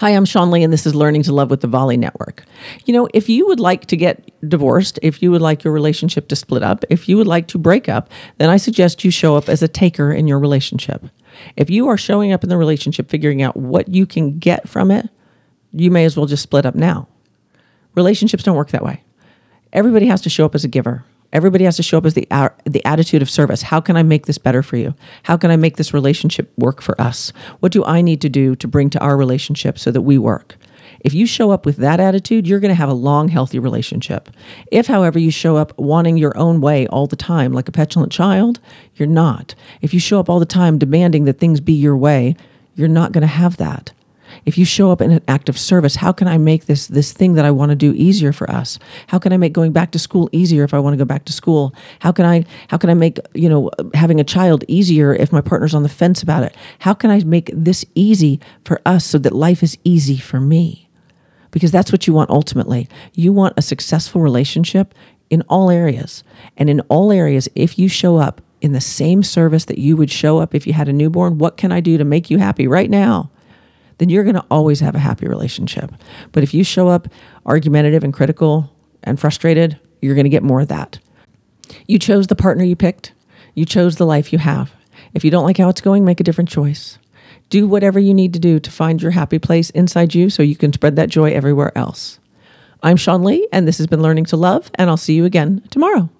Hi, I'm Sean Lee, and this is Learning to Love with the Volley Network. You know, if you would like to get divorced, if you would like your relationship to split up, if you would like to break up, then I suggest you show up as a taker in your relationship. If you are showing up in the relationship, figuring out what you can get from it, you may as well just split up now. Relationships don't work that way. Everybody has to show up as a giver. Everybody has to show up as the the attitude of service. How can I make this better for you? How can I make this relationship work for us? What do I need to do to bring to our relationship so that we work? If you show up with that attitude, you're going to have a long, healthy relationship. If, however, you show up wanting your own way all the time, like a petulant child, you're not. If you show up all the time demanding that things be your way, you're not going to have that if you show up in an act of service how can i make this this thing that i want to do easier for us? How can i make going back to school easier if i want to go back to school? How can i how can i make you know having a child easier if my partner's on the fence about it? How can i make this easy for us so that life is easy for me? Because that's what you want ultimately. You want a successful relationship in all areas. And in all areas if you show up in the same service that you would show up if you had a newborn what can i do to make you happy right now then you're going to always have a happy relationship. But if you show up argumentative and critical and frustrated, you're going to get more of that. You chose the partner you picked, you chose the life you have. If you don't like how it's going, make a different choice. Do whatever you need to do to find your happy place inside you so you can spread that joy everywhere else. I'm Sean Lee, and this has been Learning to Love, and I'll see you again tomorrow.